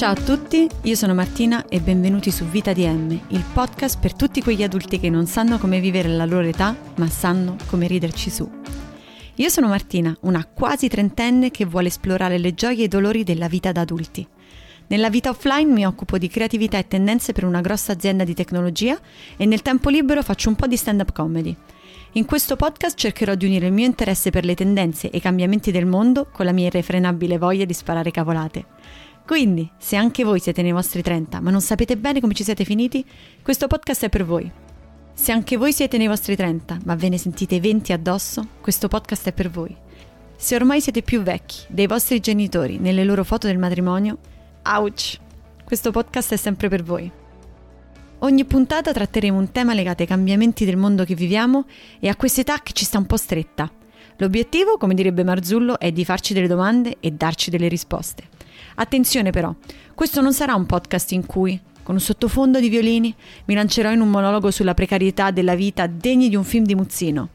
Ciao a tutti, io sono Martina e benvenuti su Vita DM, il podcast per tutti quegli adulti che non sanno come vivere la loro età, ma sanno come riderci su. Io sono Martina, una quasi trentenne che vuole esplorare le gioie e i dolori della vita da adulti. Nella vita offline mi occupo di creatività e tendenze per una grossa azienda di tecnologia e nel tempo libero faccio un po' di stand-up comedy. In questo podcast cercherò di unire il mio interesse per le tendenze e i cambiamenti del mondo con la mia irrefrenabile voglia di sparare cavolate. Quindi, se anche voi siete nei vostri 30 ma non sapete bene come ci siete finiti, questo podcast è per voi. Se anche voi siete nei vostri 30 ma ve ne sentite 20 addosso, questo podcast è per voi. Se ormai siete più vecchi dei vostri genitori nelle loro foto del matrimonio, ouch! Questo podcast è sempre per voi. Ogni puntata tratteremo un tema legato ai cambiamenti del mondo che viviamo e a quest'età che ci sta un po' stretta. L'obiettivo, come direbbe Marzullo, è di farci delle domande e darci delle risposte. Attenzione però, questo non sarà un podcast in cui, con un sottofondo di violini, mi lancerò in un monologo sulla precarietà della vita degni di un film di Muzzino.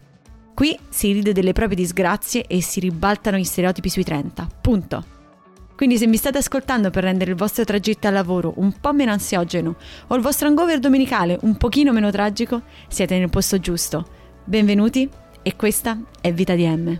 Qui si ride delle proprie disgrazie e si ribaltano gli stereotipi sui 30. Punto. Quindi se mi state ascoltando per rendere il vostro tragitto al lavoro un po' meno ansiogeno o il vostro hangover domenicale un pochino meno tragico, siete nel posto giusto. Benvenuti e questa è Vita di M.